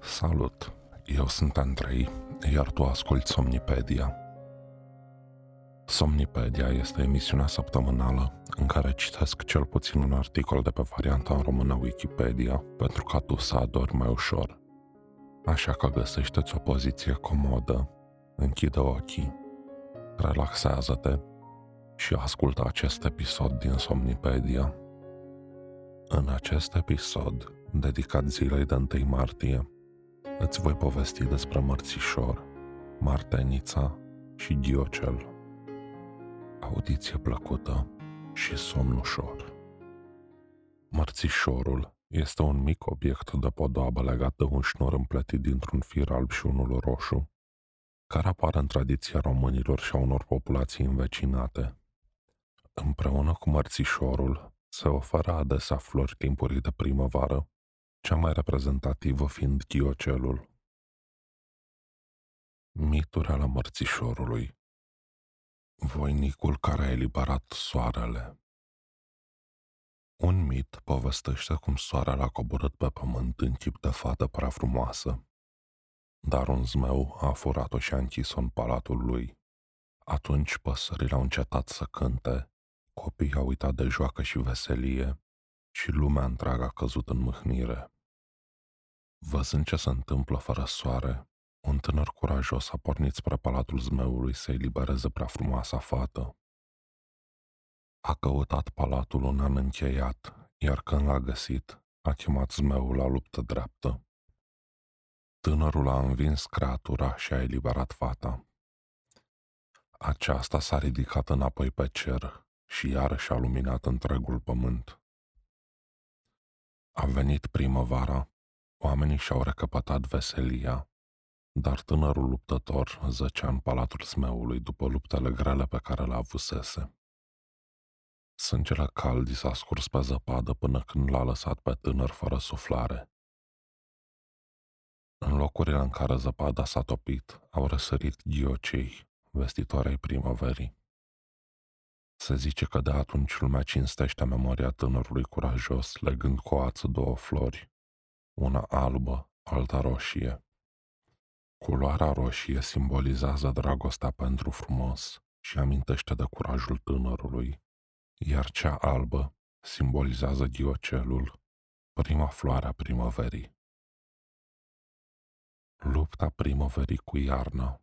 Salut! Eu sunt Andrei, iar tu asculti Somnipedia. Somnipedia este emisiunea săptămânală în care citesc cel puțin un articol de pe varianta în română Wikipedia pentru ca tu să adori mai ușor. Așa că găsește-ți o poziție comodă, închide ochii, relaxează-te și ascultă acest episod din Somnipedia. În acest episod, dedicat zilei de 1 martie, îți voi povesti despre Mărțișor, Martenița și Diocel. Audiție plăcută și somn ușor. Mărțișorul este un mic obiect de podoabă legat de un șnur împletit dintr-un fir alb și unul roșu, care apare în tradiția românilor și a unor populații învecinate. Împreună cu mărțișorul se oferă adesea flori timpurii de primăvară, cea mai reprezentativă fiind ghiocelul. Mituri ale mărțișorului Voinicul care a eliberat soarele Un mit povestește cum soarele a coborât pe pământ în chip de fată prea frumoasă, dar un zmeu a furat-o și a închis-o în palatul lui. Atunci păsările au încetat să cânte, copiii au uitat de joacă și veselie și lumea întreagă a căzut în mâhnire. Văzând ce se întâmplă fără soare, un tânăr curajos a pornit spre palatul zmeului să elibereze prea frumoasa fată. A căutat palatul un an încheiat, iar când l-a găsit, a chemat zmeul la luptă dreaptă. Tânărul a învins creatura și a eliberat fata. Aceasta s-a ridicat înapoi pe cer și iarăși a luminat întregul pământ. A venit primăvara, oamenii și-au recăpătat veselia, dar tânărul luptător zăcea în palatul smeului după luptele grele pe care le avusese. Sângele cald i s-a scurs pe zăpadă până când l-a lăsat pe tânăr fără suflare. În locurile în care zăpada s-a topit, au răsărit ghiocei, vestitoarei primăverii. Se zice că de atunci lumea cinstește memoria tânărului curajos, legând cu ață două flori, una albă, alta roșie. Culoarea roșie simbolizează dragostea pentru frumos și amintește de curajul tânărului, iar cea albă simbolizează ghiocelul, prima floare a primăverii. Lupta primăverii cu iarna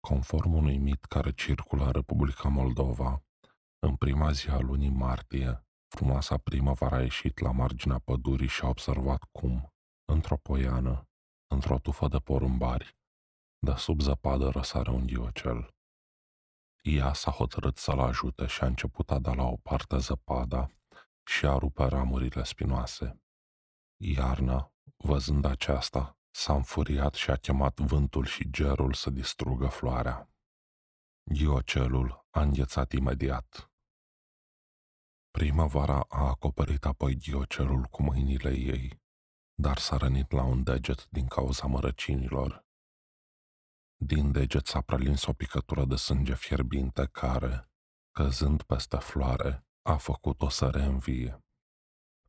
Conform unui mit care circulă în Republica Moldova, în prima zi a lunii martie, frumoasa primăvară a ieșit la marginea pădurii și a observat cum, într-o poiană, într-o tufă de porumbari, de sub zăpadă răsare un diocel. Ea s-a hotărât să-l ajute și a început a da la o parte zăpada și a rupe ramurile spinoase. Iarna, văzând aceasta, S-a înfuriat și a chemat vântul și gerul să distrugă floarea. Ghiocelul a înghețat imediat. Primăvara a acoperit apoi ghiocelul cu mâinile ei, dar s-a rănit la un deget din cauza mărăcinilor. Din deget s-a prelins o picătură de sânge fierbinte care, căzând peste floare, a făcut-o să reînvie.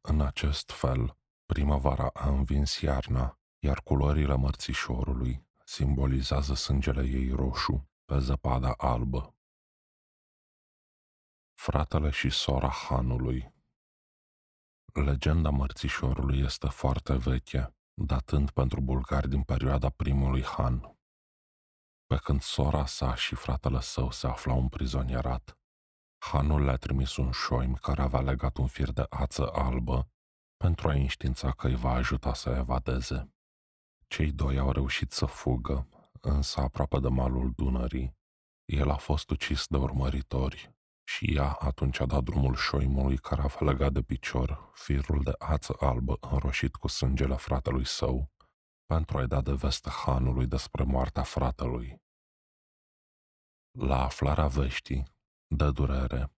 În acest fel, primăvara a învins iarna iar culorile mărțișorului simbolizează sângele ei roșu pe zăpada albă. Fratele și sora Hanului Legenda mărțișorului este foarte veche, datând pentru bulgari din perioada primului Han. Pe când sora sa și fratele său se aflau împrizonierat, Hanul le-a trimis un șoim care avea legat un fir de ață albă pentru a înștiința că îi va ajuta să evadeze. Cei doi au reușit să fugă, însă aproape de malul Dunării. El a fost ucis de urmăritori și ea atunci a dat drumul șoimului care a legat de picior firul de ață albă înroșit cu sângele fratelui său pentru a-i da de veste hanului despre moartea fratelui. La aflarea veștii, de durere,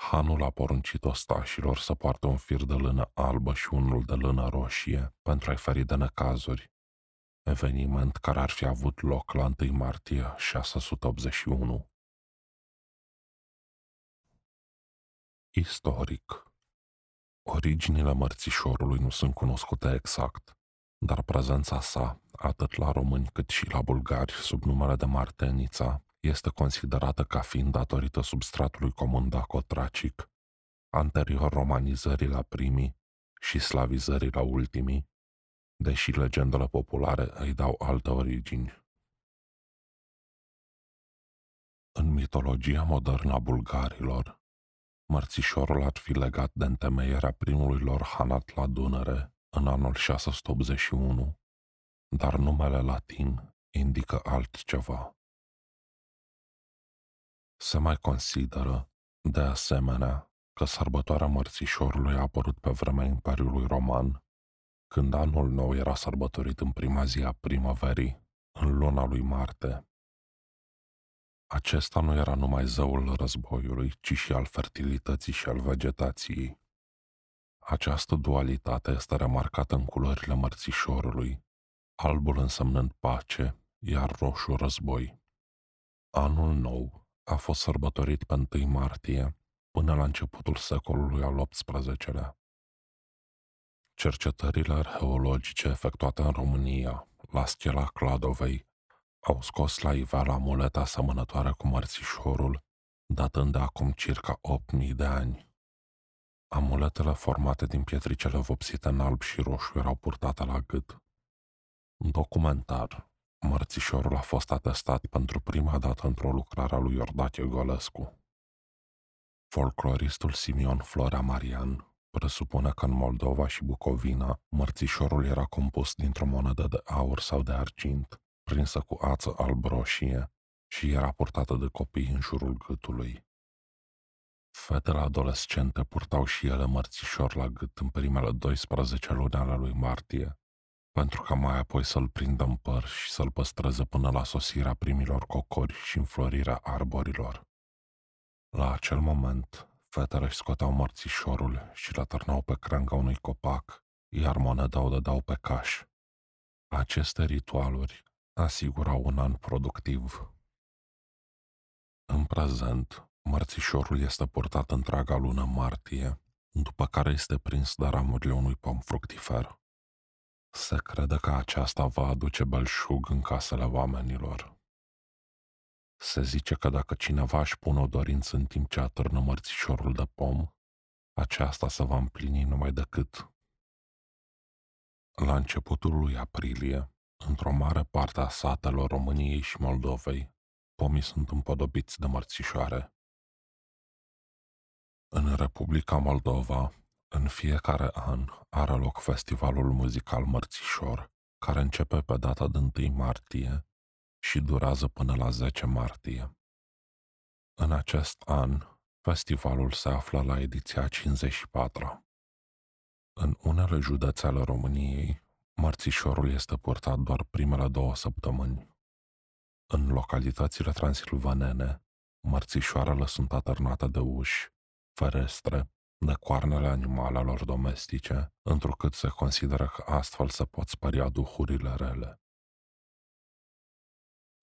Hanul a poruncit ostașilor să poartă un fir de lână albă și unul de lână roșie pentru a-i feri de necazuri eveniment care ar fi avut loc la 1 martie 681. Istoric Originile mărțișorului nu sunt cunoscute exact, dar prezența sa, atât la români cât și la bulgari, sub numele de Martenița, este considerată ca fiind datorită substratului comun dacotracic, anterior romanizării la primii și slavizării la ultimii, deși legendele populare îi dau alte origini. În mitologia modernă a bulgarilor, mărțișorul ar fi legat de întemeierea primului lor hanat la Dunăre în anul 681, dar numele latin indică altceva. Se mai consideră, de asemenea, că sărbătoarea mărțișorului a apărut pe vremea Imperiului Roman, când anul nou era sărbătorit în prima zi a primăverii, în luna lui Marte. Acesta nu era numai zeul războiului, ci și al fertilității și al vegetației. Această dualitate este remarcată în culorile mărțișorului, albul însemnând pace, iar roșu război. Anul nou a fost sărbătorit pe 1 martie până la începutul secolului al XVIII-lea. Cercetările arheologice efectuate în România, la schela Cladovei, au scos la iveală amuleta asemănătoare cu mărțișorul, datând de acum circa 8.000 de ani. Amuletele formate din pietricele vopsite în alb și roșu erau purtate la gât. În documentar, mărțișorul a fost atestat pentru prima dată într-o lucrare a lui Iordache Golescu. Folcloristul Simion Florea Marian presupune că în Moldova și Bucovina mărțișorul era compus dintr-o monedă de aur sau de argint, prinsă cu ață alb-roșie și era purtată de copii în jurul gâtului. Fetele adolescente purtau și ele mărțișor la gât în primele 12 luni ale lui martie, pentru ca mai apoi să-l prindă în păr și să-l păstreze până la sosirea primilor cocori și înflorirea arborilor. La acel moment, fetele își scoteau mărțișorul și le târnau pe creanga unui copac, iar moneda o dădeau pe caș. Aceste ritualuri asigurau un an productiv. În prezent, mărțișorul este purtat întreaga lună martie, după care este prins de ramurile unui pom fructifer. Se crede că aceasta va aduce belșug în casele oamenilor. Se zice că dacă cineva își pune o dorință în timp ce atârnă mărțișorul de pom, aceasta se va împlini numai decât. La începutul lui aprilie, într-o mare parte a satelor României și Moldovei, pomii sunt împodobiți de mărțișoare. În Republica Moldova, în fiecare an, are loc festivalul muzical Mărțișor, care începe pe data de 1 martie și durează până la 10 martie. În acest an, festivalul se află la ediția 54. În unele județe ale României, mărțișorul este purtat doar primele două săptămâni. În localitățile transilvanene, mărțișoarele sunt atârnate de uși, ferestre, de coarnele animalelor domestice, întrucât se consideră că astfel se pot spăria duhurile rele.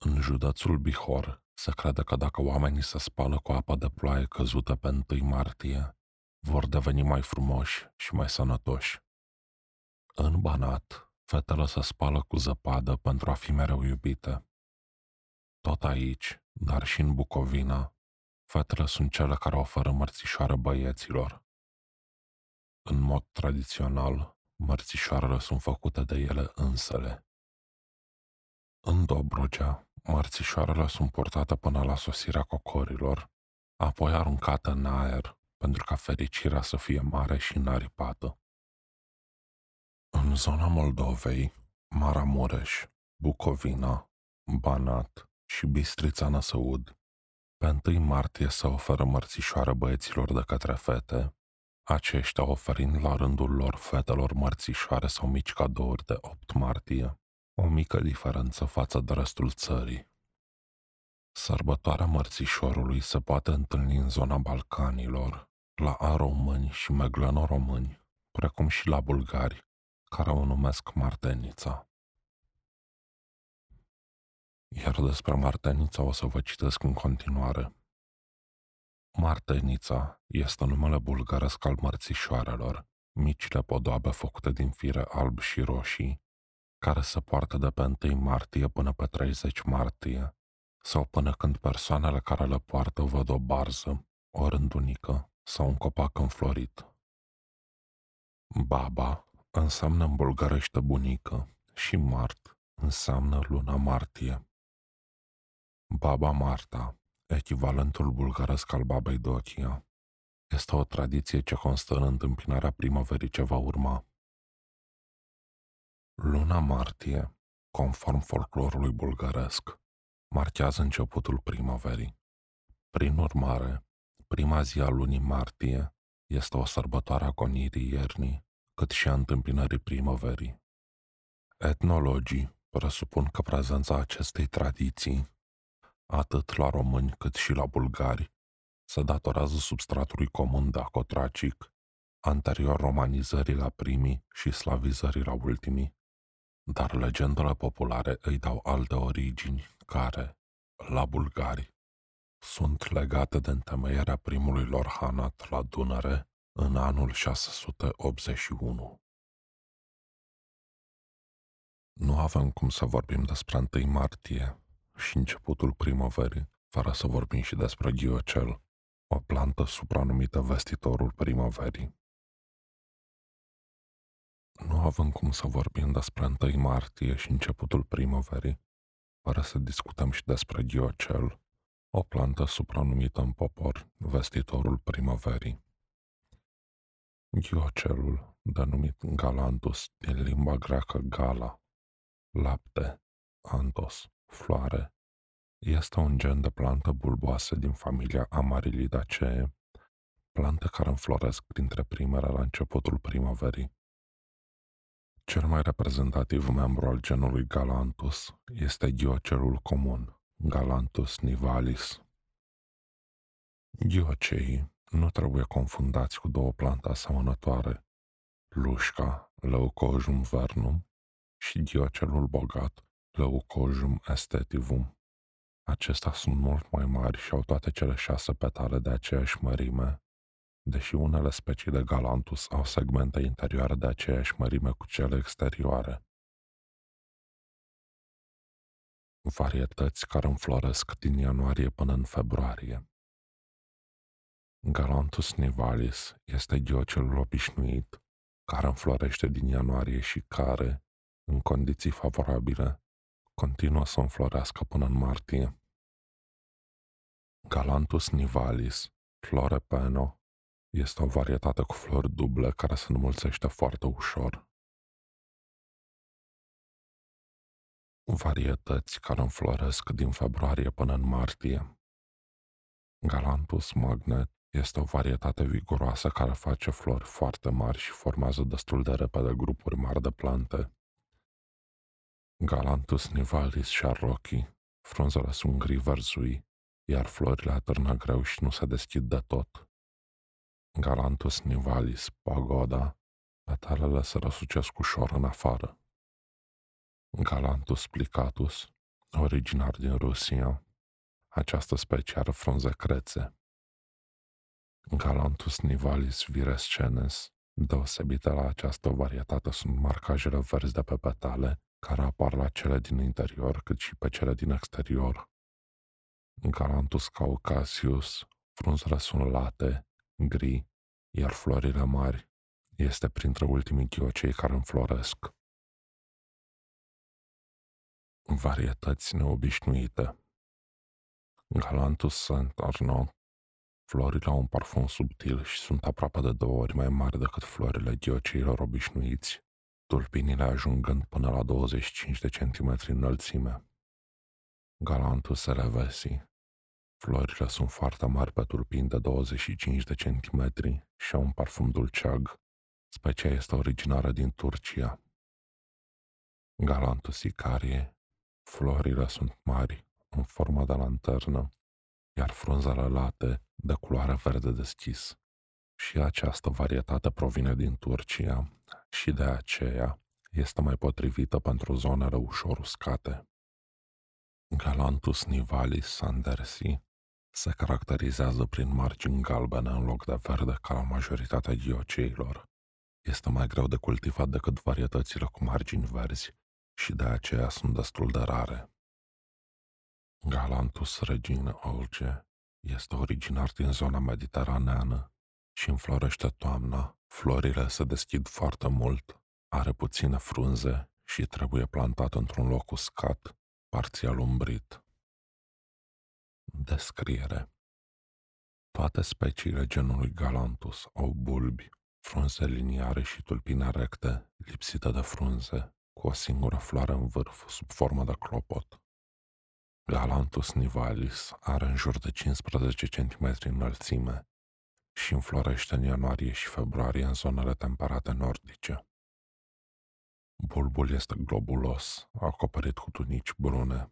În județul Bihor se crede că dacă oamenii se spală cu apă de ploaie căzută pe 1 martie, vor deveni mai frumoși și mai sănătoși. În Banat, fetele se spală cu zăpadă pentru a fi mereu iubite. Tot aici, dar și în Bucovina, fetele sunt cele care oferă mărțișoare băieților. În mod tradițional, mărțișoarele sunt făcute de ele însele. În Dobrogea, mărțișoarele sunt purtate până la sosirea cocorilor, apoi aruncate în aer, pentru ca fericirea să fie mare și înaripată. În zona Moldovei, Maramureș, Bucovina, Banat și Bistrița Năsăud, pe 1 martie se oferă mărțișoare băieților de către fete, aceștia oferind la rândul lor fetelor mărțișoare sau mici cadouri de 8 martie o mică diferență față de restul țării. Sărbătoarea mărțișorului se poate întâlni în zona Balcanilor, la aromâni și megleno-români, precum și la bulgari, care o numesc Martenița. Iar despre Martenița o să vă citesc în continuare. Martenița este numele bulgaresc al mărțișoarelor, micile podoabe făcute din fire alb și roșii, care se poartă de pe 1 martie până pe 30 martie, sau până când persoanele care le poartă văd o barză, o rândunică sau un copac înflorit. Baba înseamnă în bulgărește bunică și Mart înseamnă luna martie. Baba Marta, echivalentul bulgăresc al babei Dochia, este o tradiție ce constă în întâmpinarea primăverii ce va urma. Luna martie, conform folclorului bulgăresc, marchează începutul primăverii. Prin urmare, prima zi a lunii martie este o sărbătoare a conirii iernii, cât și a întâmpinării primăverii. Etnologii presupun că prezența acestei tradiții, atât la români cât și la bulgari, se datorează substratului comun dacotracic, anterior romanizării la primii și slavizării la ultimii, dar legendele populare îi dau alte origini care, la bulgari, sunt legate de întemeierea primului lor hanat la Dunăre în anul 681. Nu avem cum să vorbim despre 1 martie și începutul primăverii, fără să vorbim și despre ghiocel, o plantă supranumită vestitorul primăverii. Nu avem cum să vorbim despre 1 martie și începutul primăverii, fără să discutăm și despre ghiocel, o plantă supranumită în popor vestitorul primăverii. Ghiocelul, denumit galantus din limba greacă gala, lapte, antos, floare, este un gen de plantă bulboasă din familia Amarilidaceae, plante care înfloresc printre primele la începutul primăverii. Cel mai reprezentativ membru al genului Galanthus este ghiocelul comun, Galanthus nivalis. Ghioceii nu trebuie confundați cu două plante asemănătoare, lușca, Leucojum vernum, și ghiocelul bogat, Leucojum aestivum. Acestea sunt mult mai mari și au toate cele șase petale de aceeași mărime, deși unele specii de Galanthus au segmente interioare de aceeași mărime cu cele exterioare. Varietăți care înfloresc din ianuarie până în februarie. Galanthus nivalis este ghiocelul obișnuit, care înflorește din ianuarie și care, în condiții favorabile, continuă să înflorească până în martie. Galanthus nivalis, flore peno, este o varietate cu flori duble care se înmulțește foarte ușor. Varietăți care înfloresc din februarie până în martie. Galanthus magnet este o varietate viguroasă care face flori foarte mari și formează destul de repede grupuri mari de plante. Galanthus nivalis sharrochi, frunzele sunt gri verzui, iar florile atârnă greu și nu se deschid de tot. Galanthus nivalis pagoda, petalele se răsucesc ușor în afară. Galanthus plicatus, originar din Rusia, această specie are frunze crețe. Galanthus nivalis virescenes, deosebite la această varietate sunt marcajele verzi de pe petale, care apar la cele din interior cât și pe cele din exterior. Galanthus caucasius, frunzele sunt late, gri, iar florile mari este printre ultimii ghiocei care înfloresc. Varietăți neobișnuite Galanthus Saint Arnaud Florile au un parfum subtil și sunt aproape de două ori mai mari decât florile ghioceilor obișnuiți, tulpinile ajungând până la 25 de centimetri înălțime. Galanthus elevesi Florile sunt foarte mari pe tulpini de 25 de centimetri și au un parfum dulceag. Specia este originară din Turcia. Galanthus icarie. Florile sunt mari, în formă de lanternă, iar frunzele late de culoare verde deschis. Și această varietate provine din Turcia și de aceea este mai potrivită pentru zonele ușor uscate. Galanthus nivalis sandersi se caracterizează prin margini galbene în loc de verde ca la majoritatea ghioceilor. Este mai greu de cultivat decât varietățile cu margini verzi și de aceea sunt destul de rare. Galanthus regina olge este originar din zona mediteraneană și înflorește toamna. Florile se deschid foarte mult, are puține frunze și trebuie plantat într-un loc uscat, parțial umbrit. Descriere Toate speciile genului Galanthus au bulbi, frunze liniare și tulpine recte, lipsite de frunze, cu o singură floare în vârf, sub formă de clopot. Galanthus nivalis are în jur de 15 cm înălțime și înflorește în ianuarie și februarie în zonele temperate nordice. Bulbul este globulos, acoperit cu tunici brune.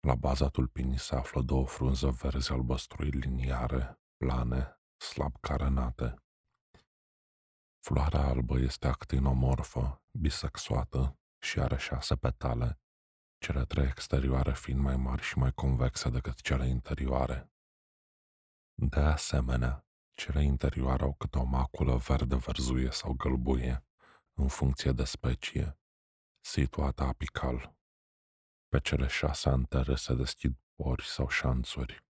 La baza tulpinii se află două frunze verzi albăstrui liniare, plane, slab carenate. Floarea albă este actinomorfă, bisexuată și are șase petale, cele trei exterioare fiind mai mari și mai convexe decât cele interioare. De asemenea, cele interioare au câte o maculă verde-verzuie sau gălbuie, în funcție de specie, situată apical. Pe cele șase antere se deschid pori sau șanțuri.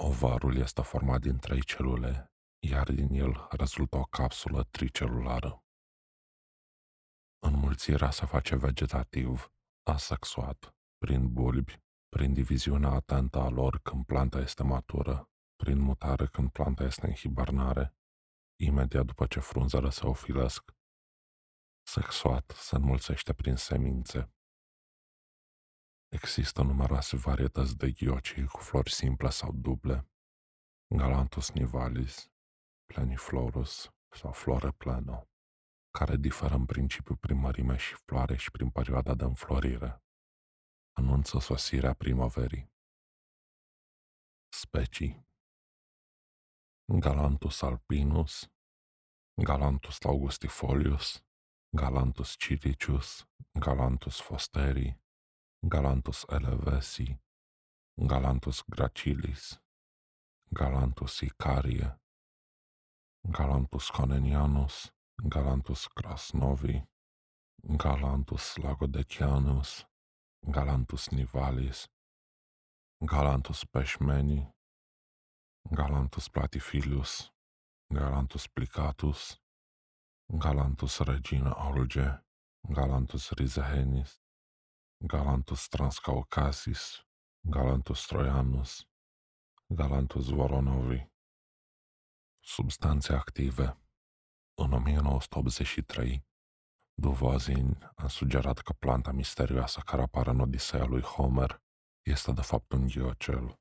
Ovarul este format din trei celule, iar din el rezultă o capsulă tricelulară. Înmulțirea se face vegetativ, asexuat, prin bulbi, prin diviziunea atentă a lor când planta este matură, prin mutare când planta este în hibernare, imediat după ce frunzele se ofilesc. Sexuat se înmulțește prin semințe. Există numeroase varietăți de ghiocii cu flori simple sau duble, Galanthus nivalis, Pleniflorus sau Flore pleno care diferă în principiu prin mărime și floare și prin perioada de înflorire. Anunță sosirea primăverii. Specii Galanthus alpinus, Galanthus augustifolius, galantus Cilicius, galantus Fosteri, galantus Elevesi, galantus Gracilis, galantus Icarie, galantus Conenianus, galantus Krasnovi, galantus Lagodecianus, galantus Nivalis, galantus Peshmeni, galantus Platifilius, galantus Plicatus, Galanthus regina olge, Galanthus rizahenis, Galanthus transcaucasis, Galanthus troianus, Galanthus voronovi. Substanțe active în 1983, Duvozin a sugerat că planta misterioasă care apare în Odiseea lui Homer este de fapt un ghiocel.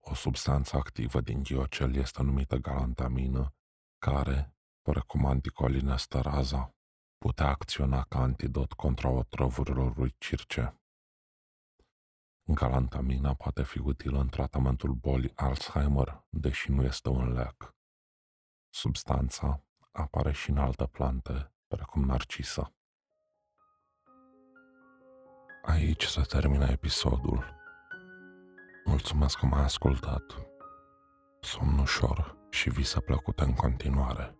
O substanță activă din ghiocel este numită galantamină, care, precum anticolinesteraza, putea acționa ca antidot contra otrovurilor lui circe. Galantamina poate fi utilă în tratamentul bolii Alzheimer, deși nu este un lec. Substanța apare și în alte plante, precum narcisă. Aici se termină episodul. Mulțumesc că m-ai ascultat. Somn ușor și vise plăcute în continuare.